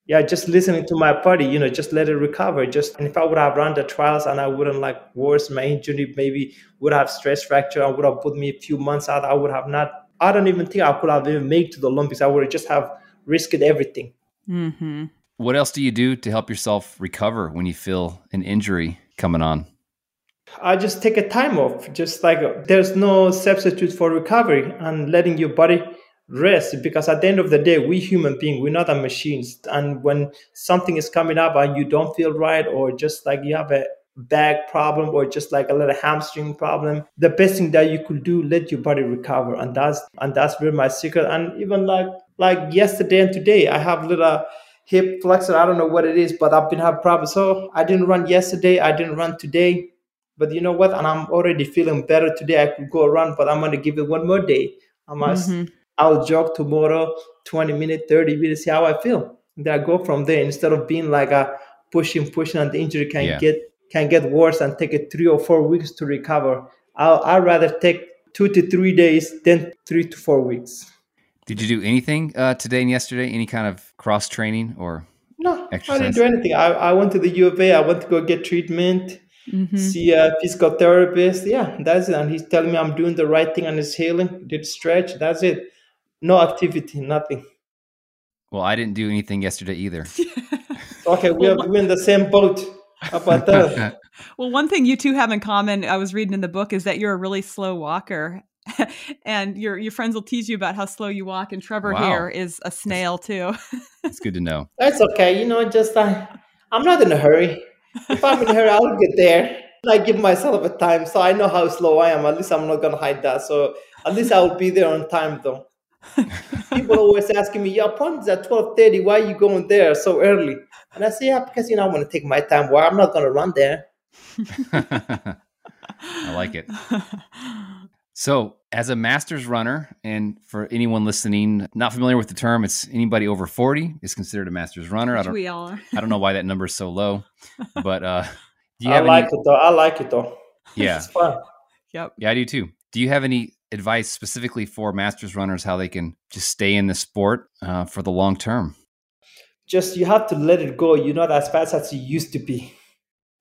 yeah just listening to my body you know just let it recover just and if i would have run the trials and i wouldn't like worse my injury maybe would have stress fracture and would have put me a few months out i would have not i don't even think i could have even made to the olympics i would have just have risked everything Mm-hmm. What else do you do to help yourself recover when you feel an injury coming on? I just take a time off just like there's no substitute for recovery and letting your body rest because at the end of the day we human beings we're not a machines and when something is coming up and you don't feel right or just like you have a back problem or just like a little hamstring problem the best thing that you could do let your body recover. And that's and that's where my secret. And even like like yesterday and today i have little hip flexor. I don't know what it is but i've been having problems. So i didn't run yesterday. I didn't run today but you know what? And i'm already feeling better today. I could go run but i'm going to give it one more day. I must Mhm. i'll jog tomorrow 20 minutes 30 minutes see how i feel. Then i go from there. Instead of being like a pushing pushing and the injury can Yeah. get can get worse and take it three or four weeks to recover I'll, i'd rather take two to three days than three to four weeks. Did you do anything uh, today and yesterday? Any kind of cross training or? no i didn't do anything. I, I went to the u of a. I went to go get treatment Mhm. see a physical therapist. Yeah, that's it. And he's telling me I'm doing the right thing and it's healing. Did stretch. That's it. No activity, nothing. Well, I didn't do anything yesterday either. Okay, we're, we're in the same boat. How about that? well, one thing you two have in common, I was reading in the book, is that you're a really slow walker. and your your friends will tease you about how slow you walk. And Trevor wow. here is a snail too. It's good to know. That's okay. You know, just uh, I'm not in a hurry. If I'm in a hurry, I'll get there. I give myself a time, so I know how slow I am. At least I'm not gonna hide that. So at least I will be there on time, though. People always asking me, "Your appointment's at twelve thirty. Why are you going there so early?" And I say, "Yeah, because you know I want to take my time. Well, I'm not gonna run there." I like it. So, as a master's runner, and for anyone listening not familiar with the term, it's anybody over 40 is considered a master's runner. I don't, we all are. I don't know why that number is so low, but uh, do you I like any... it though. I like it though. Yeah, it's fun. Yep. Yeah, I do too. Do you have any advice specifically for master's runners how they can just stay in the sport uh, for the long term? Just you have to let it go. You're not as fast as you used to be.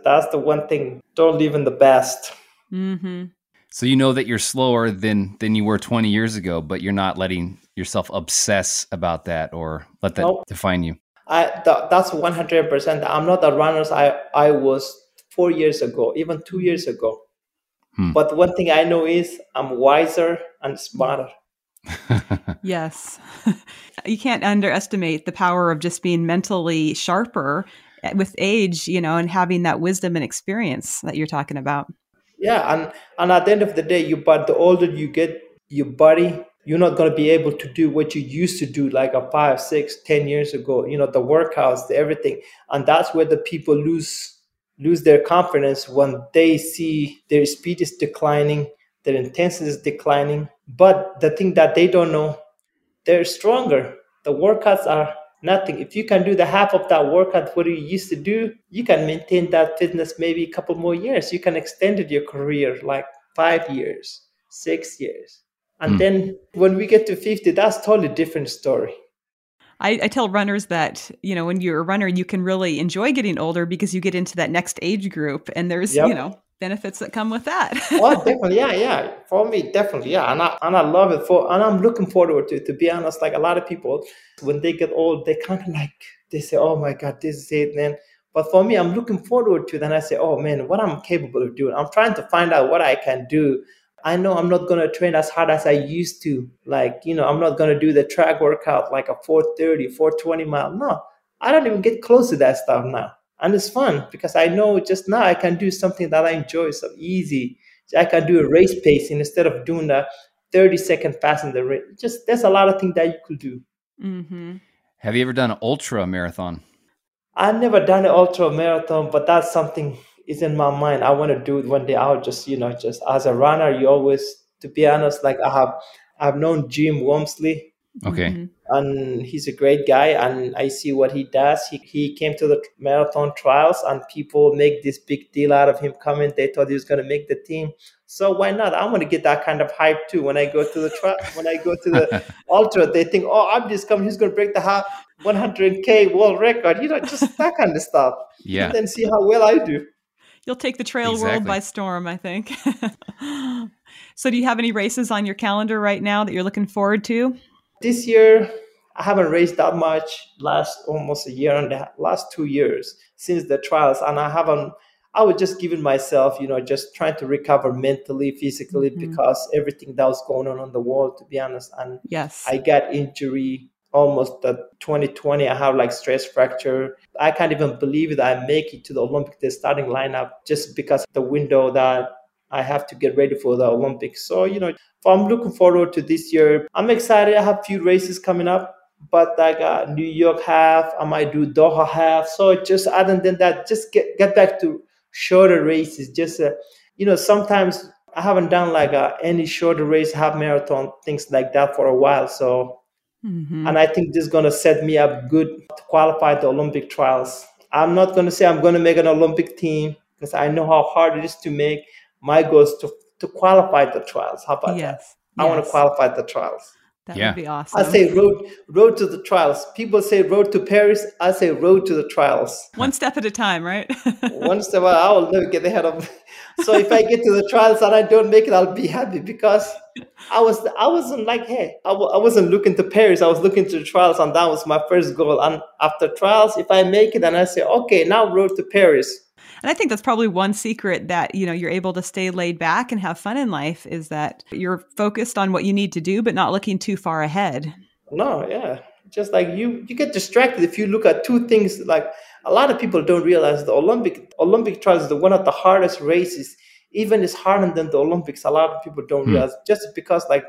That's the one thing. Don't live in the past. Mm-hmm. So you know that you're slower than than you were 20 years ago, but you're not letting yourself obsess about that or let that nope. define you. I th- that's 100%. I'm not the runners I I was 4 years ago, even 2 years ago. Hmm. But one thing I know is I'm wiser and smarter. yes. you can't underestimate the power of just being mentally sharper with age, you know, and having that wisdom and experience that you're talking about yeah and and at the end of the day you but the older you get your body you're not going to be able to do what you used to do like a five six ten years ago you know the workouts the everything. And that's where the people lose lose their confidence when they see their speed is declining their intensity is declining. But the thing that they don't know they're stronger. The workouts are nothing. If you can do the half of that workout what you used to do, you can maintain that fitness maybe a couple more years. You can extend your career like five years, six years. And mm. then when we get to 50, that's totally different story. I, I, tell runners that you know when you're a runner you can really enjoy getting older because you get into that next age group and there's yep. you know benefits that come with that. oh, definitely, yeah, yeah. For me, definitely, yeah, and I and I love it for, and I'm looking forward to. To be honest, like a lot of people, when they get old, they kind of like they say, "Oh my God, this is it." Then, but for me, I'm looking forward to. It. Then I say, "Oh man, what I'm capable of doing? I'm trying to find out what I can do." I know I'm not gonna train as hard as I used to. Like, you know, I'm not gonna do the track workout like a 430, 420 mile. No, I don't even get close to that stuff now and it's fun because I know just now I can do something that I enjoy so easy. So I can do a race pacing instead of doing a 30 second fast in the race. Just there's a lot of things that you could do. Mm-hmm. Have you ever done an ultra marathon? I've never done an ultra marathon, but that's something is in my mind. I want to do it one day. I'll just, you know, just as a runner, you always, to be honest, like I have, I've known Jim Walmsley Okay. Mm-hmm. And he's a great guy, and I see what he does. He, he came to the marathon trials, and people make this big deal out of him coming. They thought he was going to make the team. So why not? I want to get that kind of hype too. When I go to the trial, when I go to the ultra, they think, "Oh, I'm just coming. He's going to break the half 100k world record." You know, just that kind of stuff. Yeah. And then see how well I do. You'll take the trail exactly. world by storm, I think. so, do you have any races on your calendar right now that you're looking forward to? This year, I haven't raised that much last almost a year and the last two years since the trials, and I haven't. I was just giving myself, you know, just trying to recover mentally, physically, mm-hmm. because everything that was going on on the world, to be honest. And yes, I got injury almost the 2020. I have like stress fracture. I can't even believe that I make it to the Olympic the starting lineup just because the window that I have to get ready for the Olympics. So, you know, I'm looking forward to this year. I'm excited. I have a few races coming up, but I got New York half. I might do Doha half. So just other than that, just get, get back to shorter races. Just, uh, you know, sometimes I haven't done like uh, any shorter race, half marathon, things like that for a while. So, mm-hmm. and I think this is going to set me up good to qualify the Olympic trials. I'm not going to say I'm going to make an Olympic team because I know how hard it is to make. My goal is to to qualify the trials. How about yes. that? I yes. want to qualify the trials. That yeah. would be awesome. I say road road to the trials. People say road to Paris. I say road to the trials. One step at a time, right? One step. I will never get ahead of. So if I get to the trials and I don't make it, I'll be happy because I was I wasn't like hey I w- I wasn't looking to Paris. I was looking to the trials and that was my first goal. And after trials, if I make it, and I say okay now road to Paris And I think that's probably one secret that, you know, you're able to stay laid back and have fun in life is that you're focused on what you need to do, but not looking too far ahead. No, yeah. Just like you you get distracted if you look at two things like a lot of people don't realize the Olympic Olympic trials is the one of the hardest races. Even it's harder than the Olympics. A lot of people don't hmm. realize just because like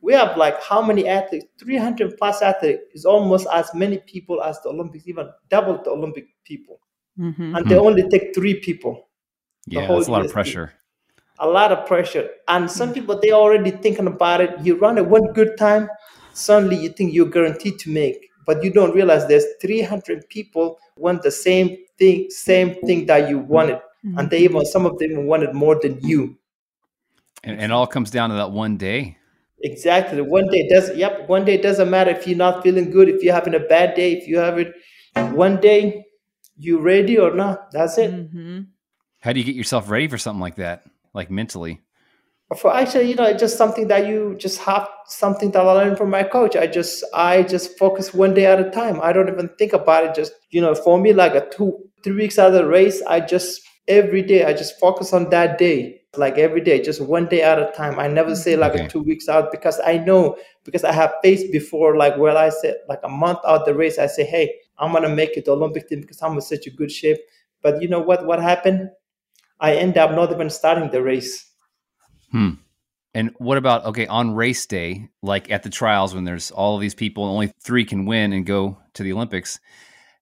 we have like how many athletes 300 plus athletes is almost as many people as the olympics even double the olympic people mm-hmm. and they mm-hmm. only take three people. Yeah that's a lot of pressure. A lot of pressure. And some people they already thinking about it. You run it one good time suddenly you think you're guaranteed to make. But you don't realize there's 300 people want the same thing same thing that you wanted. Mm-hmm. and they even some of them wanted more than you. And, and it all comes down to that one day. Exactly. One day does yep, one day doesn't matter if you're not feeling good, if you're having a bad day, if you have it. One day, you ready or not. That's it. Mm-hmm. How do you get yourself ready for something like that? Like mentally? For actually, you know, it's just something that you just have something that I learned from my coach. I just I just focus one day at a time. I don't even think about it. Just you know, for me, like a two, three weeks out of the race, I just every day I just focus on that day like every day, just one day at a time. I never say like okay. two weeks out because I know because I have faced before like where I said like a month out the race, I say, hey, I'm gonna make it to the Olympic team because I'm in such a good shape. But you know what? What happened? I end up not even starting the race. Hmm. And what about okay on race day, like at the trials when there's all of these people, only three can win and go to the Olympics.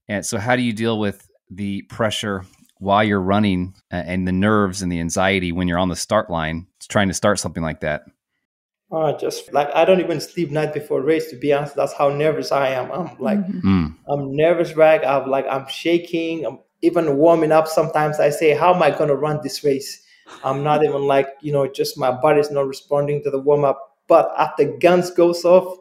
And so, how do you deal with the pressure while you're running uh, and the nerves and the anxiety when you're on the start line trying to start something like that? Uh, just like I don't even sleep night before race. To be honest, that's how nervous I am. I'm like, mm-hmm. I'm nervous, rag. I'm like, I'm shaking. I'm even warming up. Sometimes I say, how am I going to run this race? I'm not even like, you know, just my body's not responding to the warm up. But after guns goes off,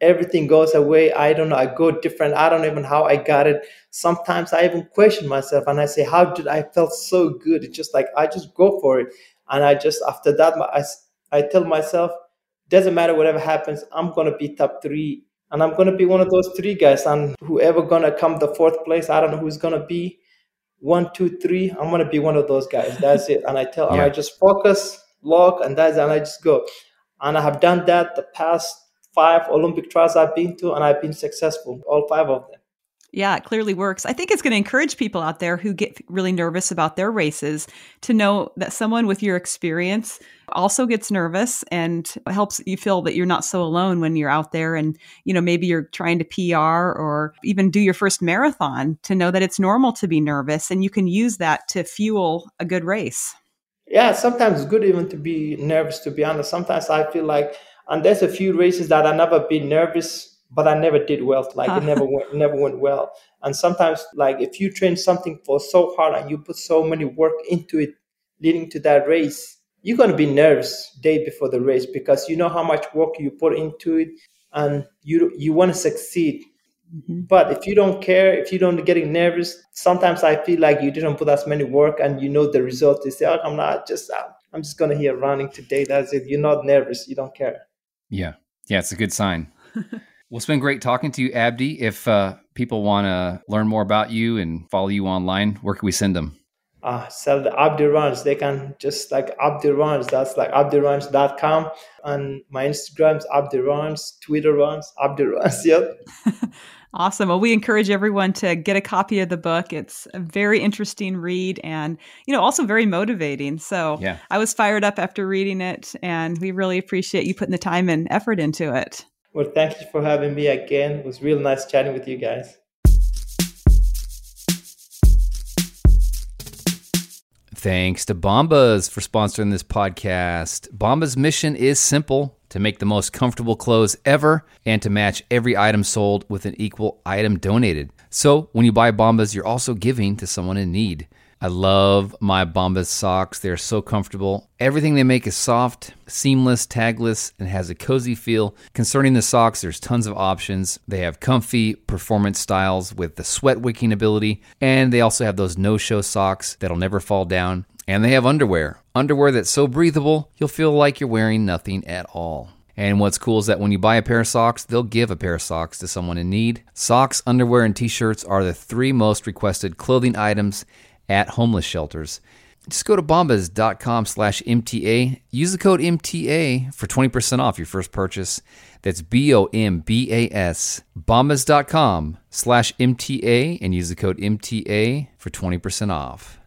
everything goes away. I don't know. I go different. I don't even how I got it. Sometimes I even question myself and I say, how did I felt so good? It's just like I just go for it. And I just after that, I, I tell myself, doesn't matter whatever happens, I'm gonna be top three. And I'm gonna be one of those three guys. And whoever gonna come the fourth place, I don't know who's gonna be. One, two, three. I'm gonna be one of those guys. That's it. And I tell, yeah. and I just focus, lock, and that's and I just go. And I have done that the past five Olympic trials I've been to, and I've been successful, all five of them. Yeah, it clearly works. I think it's going to encourage people out there who get really nervous about their races to know that someone with your experience also gets nervous and helps you feel that you're not so alone when you're out there and you know maybe you're trying to PR or even do your first marathon to know that it's normal to be nervous and you can use that to fuel a good race. Yeah, sometimes it's good even to be nervous to be honest. Sometimes I feel like and there's a few races that I never been nervous, but I never did well. Like it never went, never went well. And sometimes, like if you train something for so hard and you put so many work into it, leading to that race, you're gonna be nervous day before the race because you know how much work you put into it, and you you want to succeed. Mm-hmm. But if you don't care, if you don't getting nervous, sometimes I feel like you didn't put as many work and you know the result. You say, oh, I'm not just, I'm just gonna here running today. That's it. You're not nervous. You don't care. Yeah. Yeah, it's a good sign. well, it's been great talking to you, Abdi. If uh, people want to learn more about you and follow you online, where can we send them? Uh, sell the Abdi Runs. They can just like Abdi Runs. That's like abdiruns.com. And my Instagram's Abdi Runs, Twitter Runs, Abdi Runs. Yep. Awesome. Well, we encourage everyone to get a copy of the book. It's a very interesting read and, you know, also very motivating. So yeah. I was fired up after reading it, and we really appreciate you putting the time and effort into it. Well, thank you for having me again. It was real nice chatting with you guys. Thanks to Bombas for sponsoring this podcast. Bombas' mission is simple to make the most comfortable clothes ever and to match every item sold with an equal item donated. So, when you buy Bombas, you're also giving to someone in need. I love my Bombas socks. They're so comfortable. Everything they make is soft, seamless, tagless, and has a cozy feel. Concerning the socks, there's tons of options. They have comfy performance styles with the sweat wicking ability, and they also have those no-show socks that'll never fall down. And they have underwear. Underwear that's so breathable, you'll feel like you're wearing nothing at all. And what's cool is that when you buy a pair of socks, they'll give a pair of socks to someone in need. Socks, underwear, and t shirts are the three most requested clothing items at homeless shelters. Just go to bombas.com slash MTA. Use the code MTA for 20% off your first purchase. That's B O M B A S. Bombas.com slash MTA and use the code MTA for 20% off.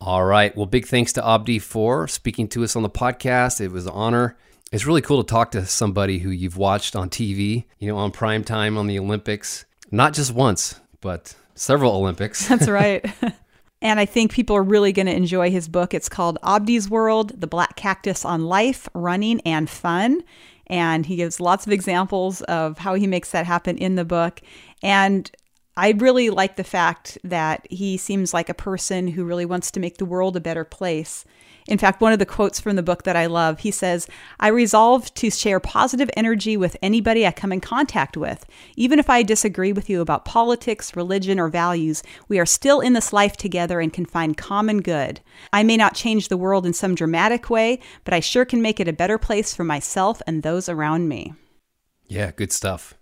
All right. Well, big thanks to Abdi for speaking to us on the podcast. It was an honor. It's really cool to talk to somebody who you've watched on TV, you know, on prime time on the Olympics, not just once, but several Olympics. That's right. and I think people are really going to enjoy his book. It's called Abdi's World The Black Cactus on Life, Running, and Fun. And he gives lots of examples of how he makes that happen in the book. And I really like the fact that he seems like a person who really wants to make the world a better place. In fact, one of the quotes from the book that I love, he says, I resolve to share positive energy with anybody I come in contact with. Even if I disagree with you about politics, religion, or values, we are still in this life together and can find common good. I may not change the world in some dramatic way, but I sure can make it a better place for myself and those around me. Yeah, good stuff.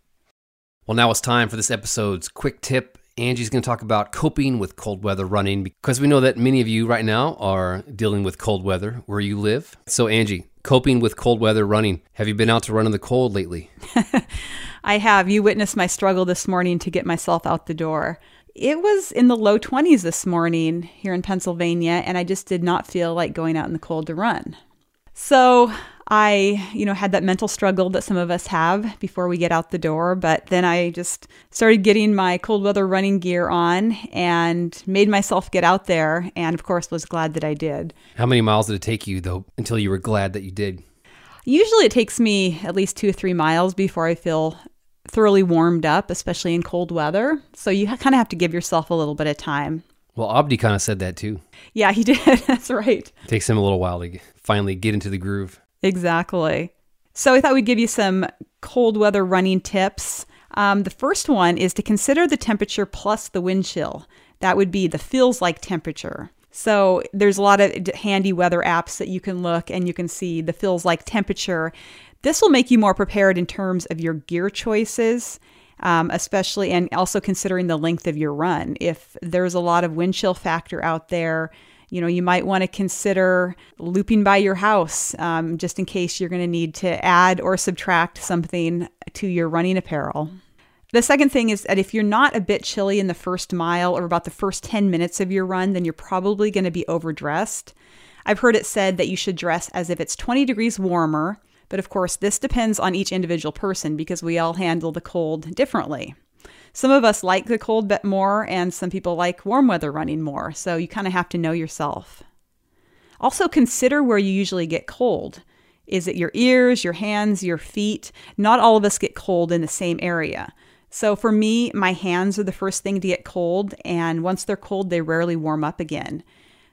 Well, now it's time for this episode's quick tip Angie's going to talk about coping with cold weather running because we know that many of you right now are dealing with cold weather where you live. So, Angie, coping with cold weather running. Have you been out to run in the cold lately? I have. You witnessed my struggle this morning to get myself out the door. It was in the low 20s this morning here in Pennsylvania, and I just did not feel like going out in the cold to run. So I, you know, had that mental struggle that some of us have before we get out the door. But then I just started getting my cold weather running gear on and made myself get out there. And of course, was glad that I did. How many miles did it take you, though, until you were glad that you did? Usually it takes me at least two or three miles before I feel thoroughly warmed up, especially in cold weather. So you kind of have to give yourself a little bit of time. Well, Abdi kind of said that too. Yeah, he did. That's right. It takes him a little while to finally get into the groove. Exactly. So I thought we'd give you some cold weather running tips. Um, the first one is to consider the temperature plus the wind chill. That would be the feels like temperature. So there's a lot of handy weather apps that you can look and you can see the feels like temperature. This will make you more prepared in terms of your gear choices, um, especially and also considering the length of your run. If there's a lot of wind chill factor out there, you know, you might want to consider looping by your house um, just in case you're going to need to add or subtract something to your running apparel. The second thing is that if you're not a bit chilly in the first mile or about the first 10 minutes of your run, then you're probably going to be overdressed. I've heard it said that you should dress as if it's 20 degrees warmer, but of course, this depends on each individual person because we all handle the cold differently. Some of us like the cold bit more, and some people like warm weather running more. So you kind of have to know yourself. Also, consider where you usually get cold. Is it your ears, your hands, your feet? Not all of us get cold in the same area. So for me, my hands are the first thing to get cold, and once they're cold, they rarely warm up again.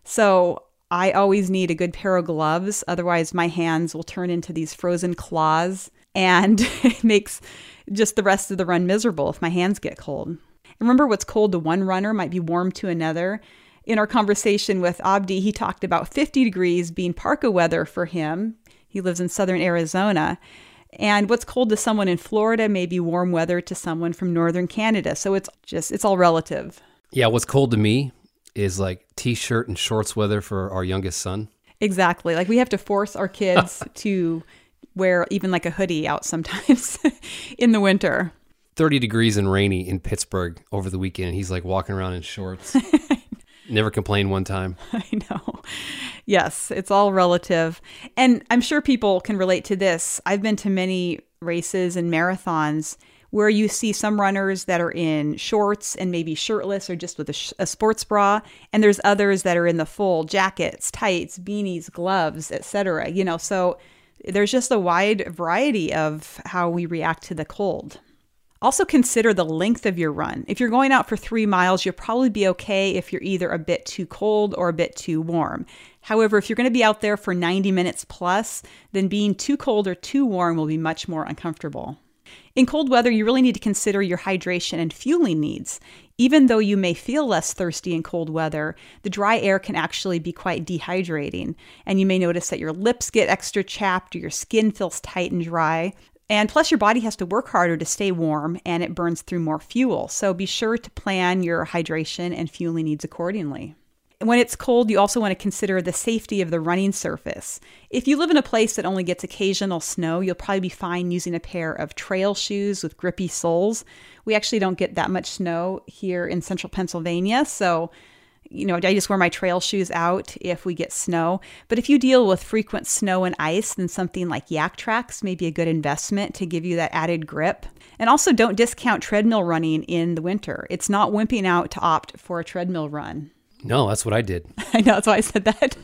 So I always need a good pair of gloves, otherwise, my hands will turn into these frozen claws, and it makes just the rest of the run miserable if my hands get cold. And remember, what's cold to one runner might be warm to another. In our conversation with Abdi, he talked about 50 degrees being parka weather for him. He lives in southern Arizona. And what's cold to someone in Florida may be warm weather to someone from northern Canada. So it's just, it's all relative. Yeah, what's cold to me is like t shirt and shorts weather for our youngest son. Exactly. Like we have to force our kids to wear even like a hoodie out sometimes in the winter. 30 degrees and rainy in Pittsburgh over the weekend. He's like walking around in shorts. Never complained one time. I know. Yes, it's all relative. And I'm sure people can relate to this. I've been to many races and marathons where you see some runners that are in shorts and maybe shirtless or just with a, sh- a, sports bra and there's others that are in the full jackets tights beanies gloves etc you know so there's just a wide variety of how we react to the cold. Also, consider the length of your run. If you're going out for three miles, you'll probably be okay if you're either a bit too cold or a bit too warm. However, if you're going to be out there for 90 minutes plus, then being too cold or too warm will be much more uncomfortable. In cold weather, you really need to consider your hydration and fueling needs. Even though you may feel less thirsty in cold weather, the dry air can actually be quite dehydrating. And you may notice that your lips get extra chapped or your skin feels tight and dry. And plus, your body has to work harder to stay warm and it burns through more fuel. So be sure to plan your hydration and fueling needs accordingly. When it's cold, you also want to consider the safety of the running surface. If you live in a place that only gets occasional snow, you'll probably be fine using a pair of trail shoes with grippy soles. We actually don't get that much snow here in central Pennsylvania, so you know, I just wear my trail shoes out if we get snow. But if you deal with frequent snow and ice, then something like Yaktrax may be a good investment to give you that added grip. And also, don't discount treadmill running in the winter. It's not wimping out to opt for a treadmill run. No, that's what I did. I know, that's why I said that.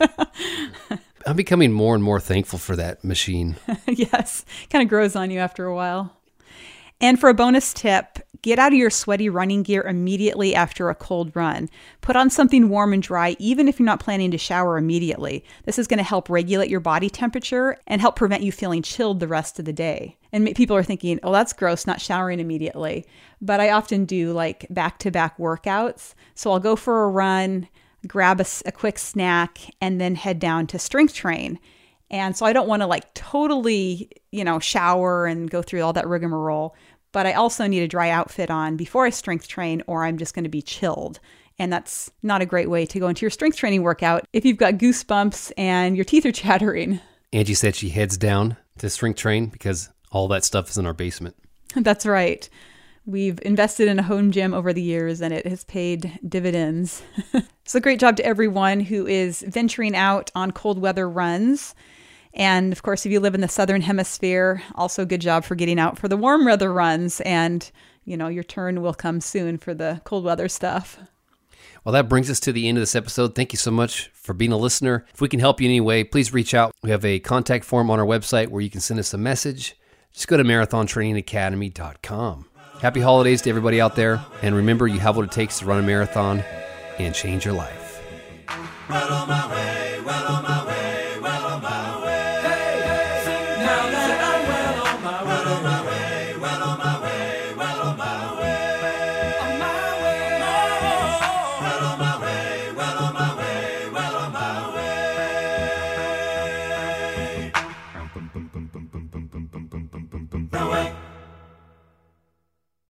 I'm becoming more and more thankful for that machine. yes, kind of grows on you after a while. And for a bonus tip, get out of your sweaty running gear immediately after a cold run. Put on something warm and dry, even if you're not planning to shower immediately. This is going to help regulate your body temperature and help prevent you feeling chilled the rest of the day. And people are thinking, oh, that's gross, not showering immediately. But I often do like back to back workouts. So I'll go for a run, grab a, a quick snack, and then head down to strength train. And so I don't want to like totally, you know, shower and go through all that rigmarole but I also need a dry outfit on before I strength train, or I'm just going to be chilled. And that's not a great way to go into your strength training workout if you've got goosebumps and your teeth are chattering. Angie said she heads down to strength train because all that stuff is in our basement. That's right. We've invested in a home gym over the years and it has paid dividends. so, great job to everyone who is venturing out on cold weather runs. And of course, if you live in the southern hemisphere, also good job for getting out for the warm weather runs. And, you know, your turn will come soon for the cold weather stuff. Well, that brings us to the end of this episode. Thank you so much for being a listener. If we can help you in any way, please reach out. We have a contact form on our website where you can send us a message. Just go to marathontrainingacademy.com. Happy holidays to everybody out there. And remember, you have what it takes to run a marathon and change your life. Well